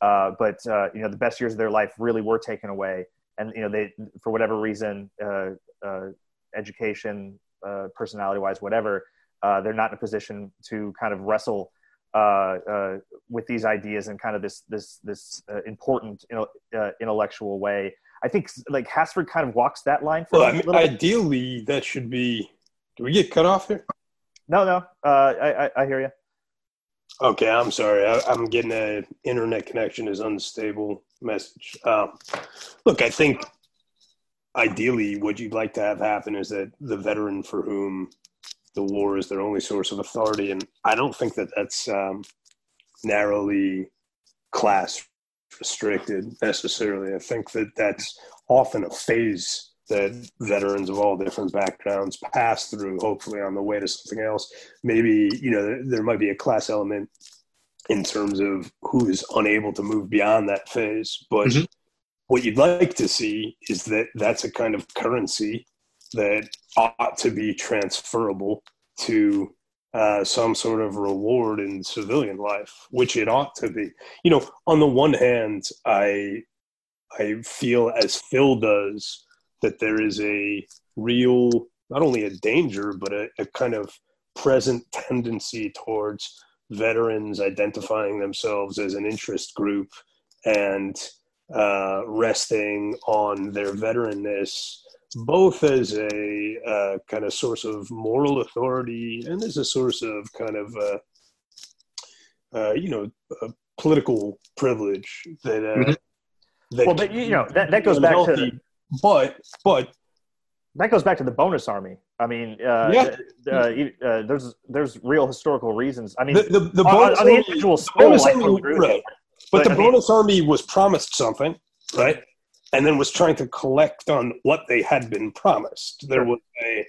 uh, but uh, you know, the best years of their life really were taken away, and you know, they for whatever reason, uh, uh education, uh, personality-wise, whatever, uh, they're not in a position to kind of wrestle with these ideas in kind of this this this important you know, intellectual way. I think like Hasford kind of walks that line. For well, I mean, ideally, that should be. Do we get cut off here? No, no. I, I I hear you. Okay, I'm sorry. I, am getting a internet connection is unstable message. Um, look, I think ideally what you'd like to have happen is that the veteran for whom the war is their only source of authority, and I don't think that that's um, narrowly class restricted necessarily. I think that that's often a phase that veterans of all different backgrounds pass through, hopefully on the way to something else. Maybe, you know, there might be a class element in terms of who is unable to move beyond that phase. But mm-hmm. what you'd like to see is that that's a kind of currency that ought to be transferable to uh, some sort of reward in civilian life, which it ought to be. You know, on the one hand, I I feel as Phil does that there is a real, not only a danger, but a, a kind of present tendency towards veterans identifying themselves as an interest group and uh, resting on their veteranness, both as a uh, kind of source of moral authority and as a source of kind of uh, uh, you know, political privilege that. Uh, Mhm. that Well, but you know that, that goes back to unhealthy. But but that goes back to the bonus army. I mean, uh, Yeah. uh, uh, there's there's real historical reasons. I mean, the the, the on, bonus on the army- individual the bonus army- totally agree with you. right. But, But, the I mean- bonus army was promised something, right? And then was trying to collect on what they had been promised. There was a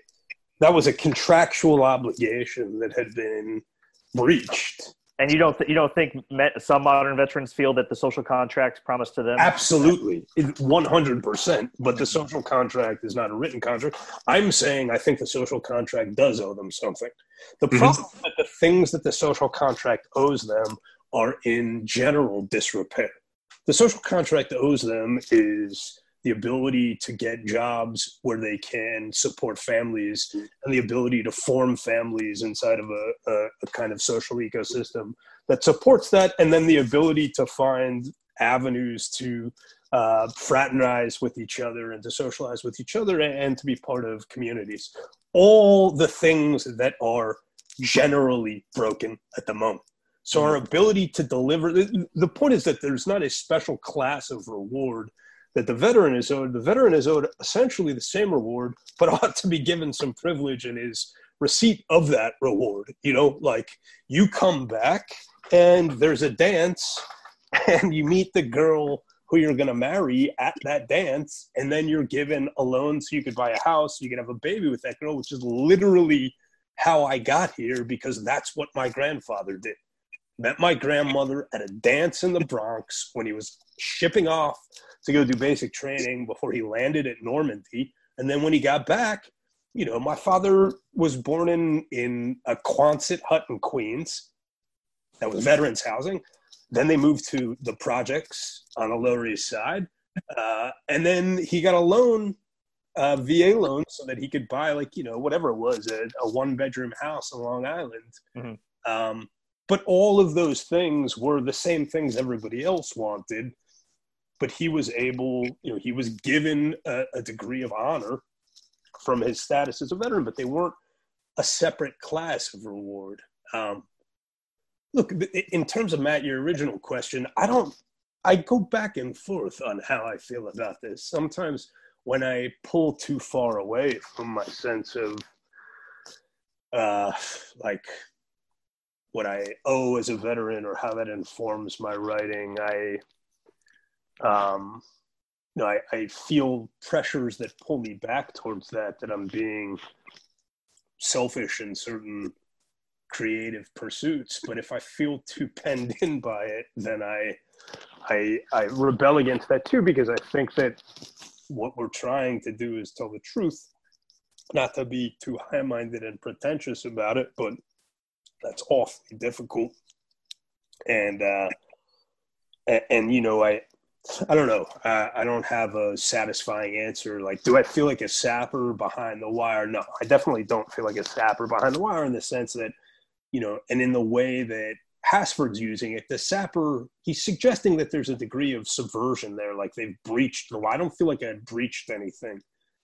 that was a contractual obligation that had been breached. And you don't th- you don't think met, some modern veterans feel that the social contracts promised to them? Absolutely, one hundred percent. But the social contract is not a written contract. I'm saying I think the social contract does owe them something. The Mhm. problem is that the things that the social contract owes them are in general disrepair. The social contract owes them is the ability to get jobs where they can support families and the ability to form families inside of a, a, a kind of social ecosystem that supports that, and then the ability to find avenues to uh, fraternize with each other and to socialize with each other and to be part of communities. All the things that are generally broken at the moment. So our ability to deliver the, the point is that there's not a special class of reward that the veteran is owed. The veteran is owed essentially the same reward, but ought to be given some privilege in his receipt of that reward. You know, like you come back and there's a dance and you meet the girl who you're going to marry at that dance and then you're given a loan so you could buy a house you can have a baby with that girl which is literally how i got here because that's what my grandfather did met my grandmother at a dance in the bronx when he was shipping off to go do basic training before he landed at normandy and then when he got back you know my father was born in in a quonset hut in queens that was veterans housing then they moved to the projects on the Lower East Side, uh, and then he got a loan, uh, VA loan, so that he could buy like you know whatever it was, a, a one bedroom house on Long Island. Mhm. Um, but all of those things were the same things everybody else wanted. But he was able, you know, he was given a, a degree of honor from his status as a veteran, but they weren't a separate class of reward. Um, look in terms of matt your original question i don't i go back and forth on how i feel about this sometimes when i pull too far away from my sense of uh like what i owe as a veteran or how that informs my writing i um you know i, I feel pressures that pull me back towards that that i'm being selfish in certain creative pursuits. But if i feel too penned in by it then i i i rebel against that too because i think that what we're trying to do is tell the truth not to be too high-minded and pretentious about it but that's awfully difficult. And uh and, and you know i I don't know. I, I don't have a satisfying answer. Like, do I feel like a sapper behind the wire? No, I definitely don't feel like a sapper behind the wire in the sense that you know, and in the way that Hasford's using it, the sapper, he's suggesting that there's a degree of subversion there, like they've breached the law. I don't feel like I breached anything,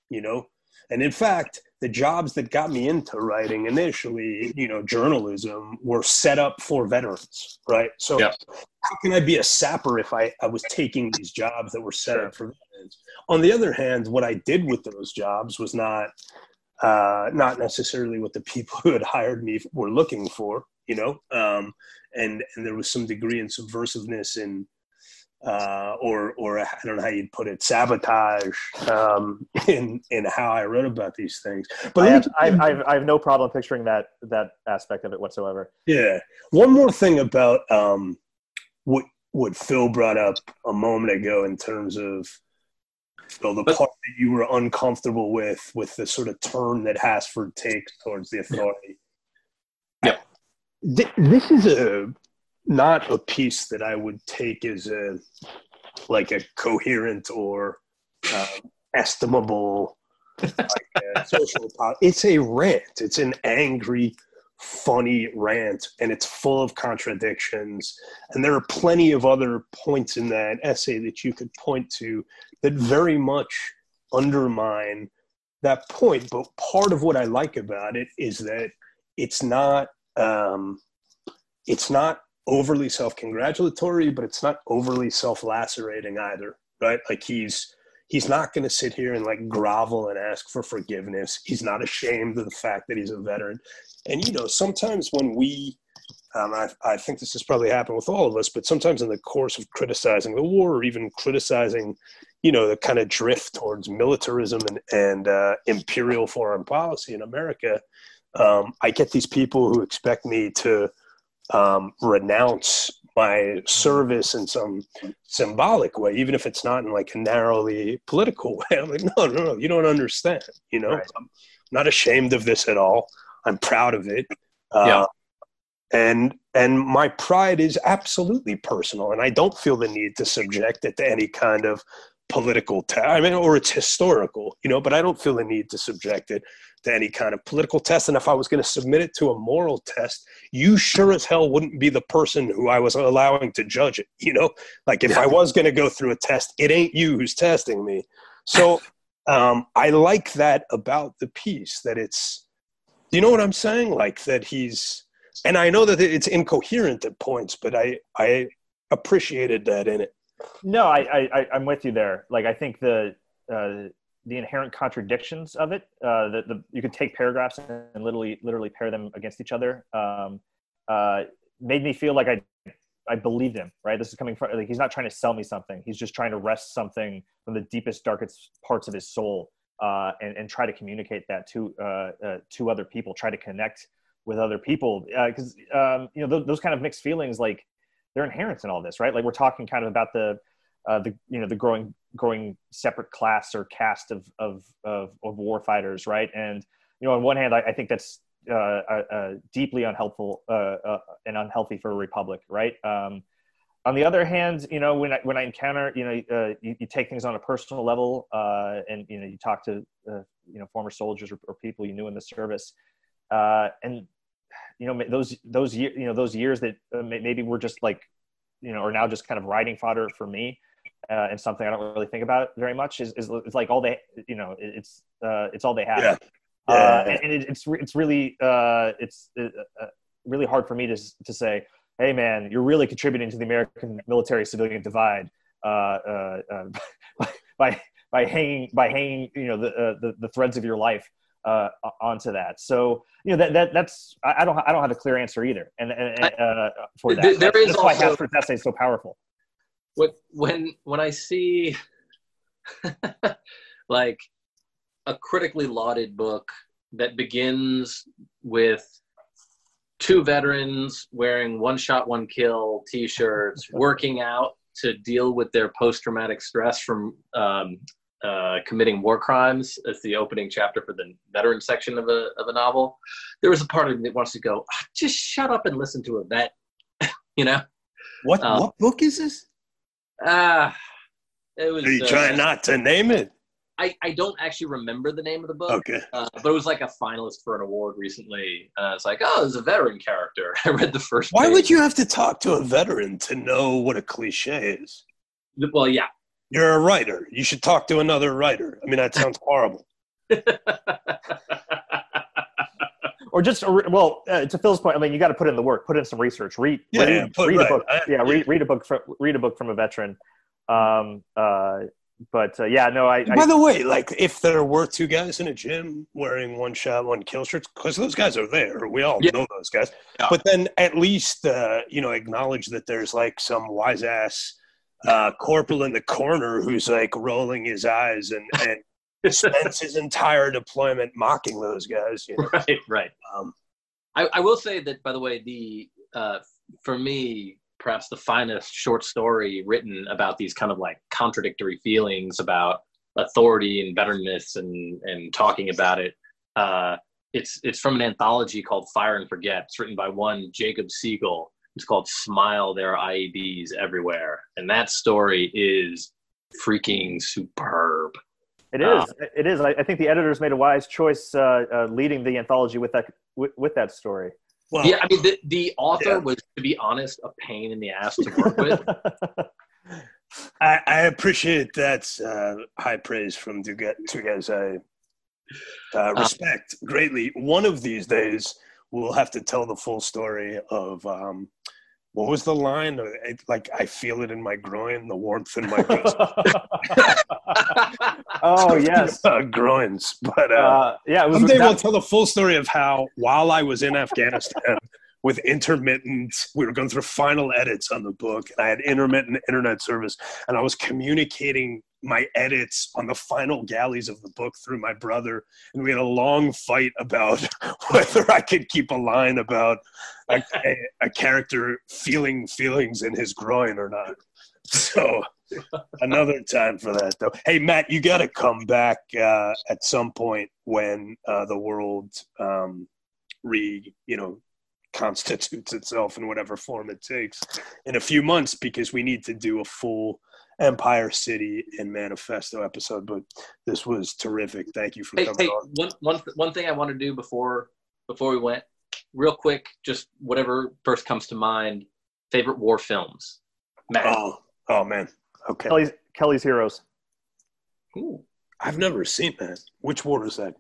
you know? And in fact, the jobs that got me into writing initially, you know, journalism were set up for veterans, right? So Yeah. how can I be a sapper if I, I was taking these jobs that were set up for veterans? On the other hand, what I did with those jobs was not uh, not necessarily what the people who had hired me were looking for, you know. Um, and and there was some degree in subversiveness in, uh, or or I don't know how you'd put it, sabotage um, in in how I wrote about these things. But I let me have, I, I, have, I have no problem picturing that that aspect of it whatsoever. Yeah. One more thing about um, what what Phil brought up a moment ago in terms of Phil, the But- part that you were uncomfortable with, with the sort of turn that Hasford takes towards the authority. Yep. Th- This is a not a piece that I would take as a like a coherent or um, estimable like, uh, social. It's a rant. It's an angry funny rant and it's full of contradictions and there are plenty of other points in that essay that you could point to that very much undermine that point but part of what i like about it is that it's not um, it's not overly self-congratulatory, but it's not overly self-lacerating either, right? Like he's he's not going to sit here and like grovel and ask for forgiveness. He's not ashamed of the fact that he's a veteran. And you know, sometimes when we um, I, I, think this has probably happened with all of us, but sometimes in the course of criticizing the war or even criticizing, you know, the kind of drift towards militarism and, and uh, imperial foreign policy in America, um, I get these people who expect me to um, renounce my service in some symbolic way, even if it's not in like a narrowly political way. I'm like, no, no, no, you don't understand. You know, right. I'm not ashamed of this at all. I'm proud of it. Uh, yeah and and my pride is absolutely personal and i don't feel the need to subject it to any kind of political test i mean or it's historical you know but i don't feel the need to subject it to any kind of political test. And if i was going to submit it to a moral test you sure as hell wouldn't be the person who i was allowing to judge it you know? Like if i was going to go through a test it ain't you who's testing me. So um, i like that about the piece that it's you know what i'm saying? Like that he's and I know that it's incoherent at points, but I I appreciated that in it. No, I, I I'm with you there. Like I think the uh, the inherent contradictions of it uh, that the you could take paragraphs and literally literally pair them against each other um, uh, made me feel like I I believed him. Right, this is coming from like he's not trying to sell me something. He's just trying to wrest something from the deepest, darkest parts of his soul uh, and and try to communicate that to uh, uh, to other people. Try to connect with other people because uh, um, you know those, those, kind of mixed feelings like they're inherent in all this right? Like we're talking kind of about the uh, the you know the growing growing separate class or caste of of of, of war fighters right? And you know on one hand i, I think that's uh, uh, uh deeply unhelpful uh, and unhealthy for a republic right? Um, on the other hand you know when i when i encounter you know you, you, take things on a personal level and you know you talk to you know former soldiers or, or people you knew in the service uh, and you know those those years you know those years that uh, maybe we're just like you know are now just kind of riding fodder for me uh, and something I don't really think about very much is, is it's like all they you know it's uh, it's all they have. Yeah. Uh, and, and it, it's it's really uh, it's uh, really hard for me to to say, hey man, you're really contributing to the American military civilian divide by by by hanging by hanging you know the the, the threads of your life uh, onto that. So you know that, that that's I don't I don't have a clear answer either, and, and uh, for that. There, there is that's also, why essay is so powerful. What when when I see like a critically lauded book that begins with two veterans wearing one shot one kill t-shirts working out to deal with their post-traumatic stress from um, uh, committing war crimes as the opening chapter for the veteran section of a, of a novel, there was a part of me that wants to go, ah, just shut up and listen to a vet, you know? What, um, what book is this? Ah, uh, it was. Are you uh, trying not to name it? I, I don't actually remember the name of the book. Okay. Uh, but it was like a finalist for an award recently. Uh, it's like, oh, it's a veteran character. I read the first. Why page. would you have to talk to a veteran to know what a cliche is? Well, yeah, you're a writer. You should talk to another writer. I mean, that sounds horrible. or just well, uh, to Phil's point, I mean, you got to put in the work, put in some research, read, yeah, read, yeah, read right. a book, yeah, read, read a book, from, read a book from a veteran. Um, uh, but uh, yeah, no, I. By I, the way, like if there were two guys in a gym wearing one shot, one kill shirts, because those guys are there, we all yeah. know those guys. Yeah. But then at least uh, you know acknowledge that there's like some wise ass uh, corporal in the corner who's like rolling his eyes and, and spends his entire deployment mocking those guys. You know? Right, right. Um, I, I, will say that, by the way, the uh, for me, perhaps the finest short story written about these kind of like contradictory feelings about authority and betterness and and talking about it. Uh, it's it's from an anthology called Fire and Forget. It's written by one Jacob Siegel, it's called Smile, There Are IEDs Everywhere. And that story is freaking superb. It is. Uh, it is. I, I, think the editors made a wise choice uh, uh, leading the anthology with that with, with that story. Well, yeah, I mean, the, the author yeah. was, to be honest, a pain in the ass to work with. I, I, appreciate that uh, high praise from you guys. I uh, respect greatly. One of these days, we'll have to tell the full story of um, what was the line? It- Like I feel it in my groin, the warmth in my groins. oh yes. uh, groins. But uh, Uh, yeah, it was. someday we'll tell the full story of how while I was in Afghanistan with intermittent, we were going through final edits on the book, and I had intermittent internet service, and I was communicating my edits on the final galleys of the book through my brother, and we had a long fight about whether I could keep a line about a, a, a character feeling feelings in his groin or not. So another time for that though hey matt you got to come back uh, at some point when uh, the world um, re you know constitutes itself in whatever form it takes in a few months because we need to do a full empire city and manifesto episode but this was terrific thank you for Hey, coming hey, on one, one, one thing I want to do before before we went, real quick, just whatever first comes to mind. Favorite war films, Matt. oh oh man okay Kelly's Kelly's Heroes. Ooh. i've never seen that which war is that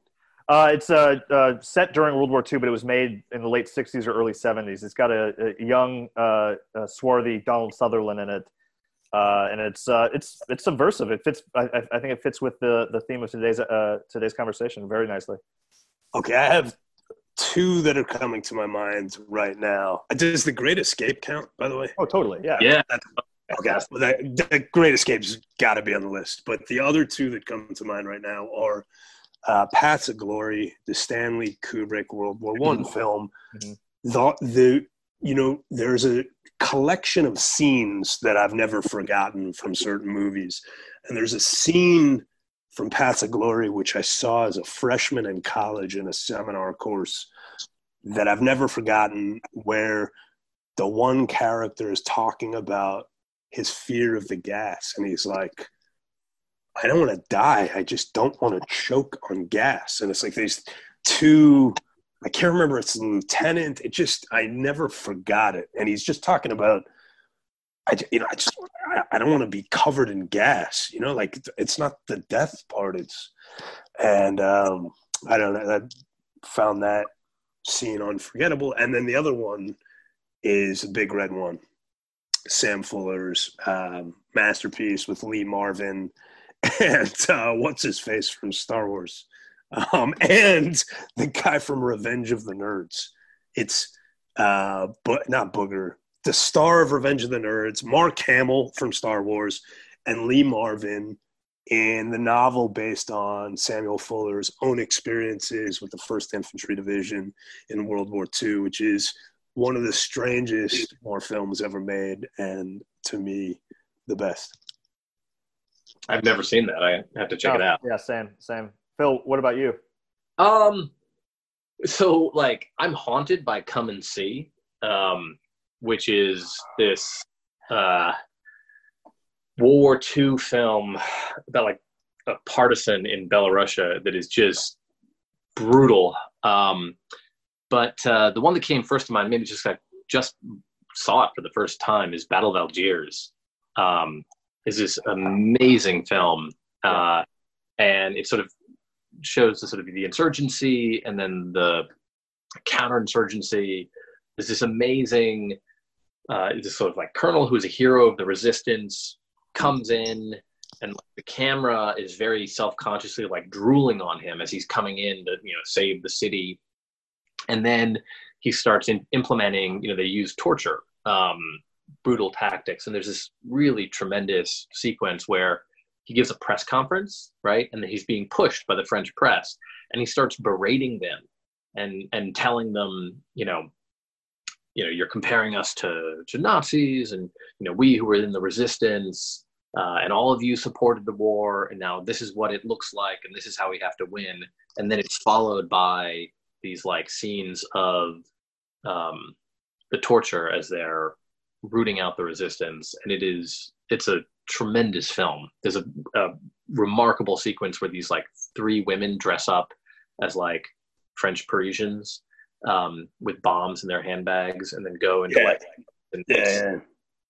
Uh, it's uh, uh, set during World War II, but it was made in the late '60s or early '70s. It's got a, a young, uh, uh, swarthy Donald Sutherland in it, uh, and it's uh, it's it's subversive. It fits. I, I- I think it fits with the the theme of today's uh, today's conversation very nicely. Okay, I have two that are coming to my mind right now. Does the Great Escape count, by the way? Oh, totally. Yeah. Yeah. Okay, well, that, the Great Escape's got to be on the list. But the other two that come to mind right now are uh, Paths of Glory, the Stanley Kubrick World War One film. Mhm. The, the you know, there's a collection of scenes that I've never forgotten from certain movies, and there's a scene from Paths of Glory which I saw as a freshman in college in a seminar course that I've never forgotten, where the one character is talking about his fear of the gas and he's like i don't want to die. I just don't want to choke on gas. And it's like these two i can't remember it's lieutenant. It just i never forgot it. And he's just talking about i you know i just i, I don't want to be covered in gas you know like it's not the death part it's and um i don't know i found that scene unforgettable. And then the other one is a big red one. Sam Fuller's um, masterpiece with Lee Marvin and uh, what's his face from Star Wars, um, and the guy from Revenge of the Nerds. It's uh, but not Booger, the star of Revenge of the Nerds, Mark Hamill from Star Wars, and Lee Marvin in the novel based on Samuel Fuller's own experiences with the First Infantry Division in World War II, which is one of the strangest war films ever made, and to me, the best. I've never seen that. I have to check it Oh, out. Yeah, same, same. Phil, what about you? Um, so like I'm haunted by Come and See, um, which is this uh, World War II film about like a partisan in Belarusia that is just brutal. Um, but uh, the one that came first to mind, maybe just I just saw it for the first time, is Battle of Algiers. Um, is this amazing film, uh, and it sort of shows the sort of the insurgency and then the counterinsurgency. There's this amazing, uh, this sort of like colonel who's a hero of the resistance comes in, and the camera is very self-consciously like drooling on him as he's coming in to you know save the city, and then he starts in, implementing. You know, they use torture, um, brutal tactics, and there's this really tremendous sequence where he gives a press conference, right? And he's being pushed by the French press, and he starts berating them and and telling them, you know, you know, you're comparing us to to Nazis, and you know, we who were in the resistance, uh, and all of you supported the war, and now this is what it looks like, and this is how we have to win. And then it's followed by these like scenes of um, the torture as they're rooting out the resistance, and it is it's a tremendous film. There's a, a remarkable sequence where these like three women dress up as like French Parisians um, with bombs in their handbags and then go into Yeah. like and it's, Yeah,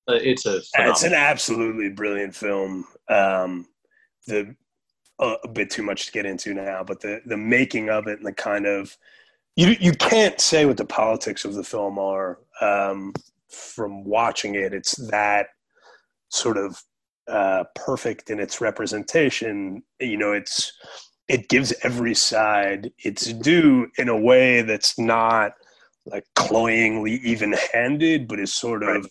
uh, it's a it's an absolutely brilliant film. Um, the uh, a bit too much to get into now, but the the making of it and the kind of you you can't say what the politics of the film are. Um, from watching it. It's that sort of uh, perfect in its representation. You know, it's it gives every side its due in a way that's not like cloyingly even-handed, but is sort of right.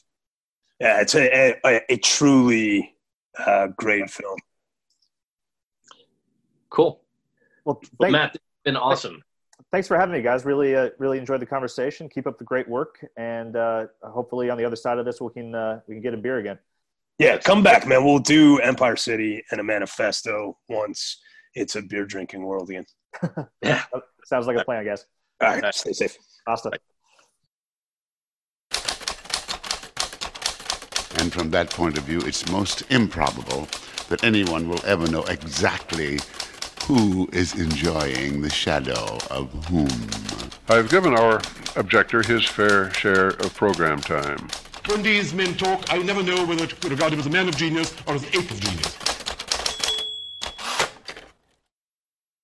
yeah, it's a, a, a truly uh, great film. Cool. Well, well Matt, it's been awesome. Thanks for having me, guys. Really, uh, really enjoyed the conversation. Keep up the great work, and uh, hopefully, on the other side of this, we can uh, we can get a beer again. Yeah, come back, man. We'll do Empire City and a manifesto once it's a beer drinking world again. yeah, oh, sounds like a plan, I guess. All right, stay safe. Asta. And from that point of view, it's most improbable that anyone will ever know exactly who is enjoying the shadow of whom. I've given our objector his fair share of program time. When these men talk, I never know whether to regard him as a man of genius or as an ape of genius.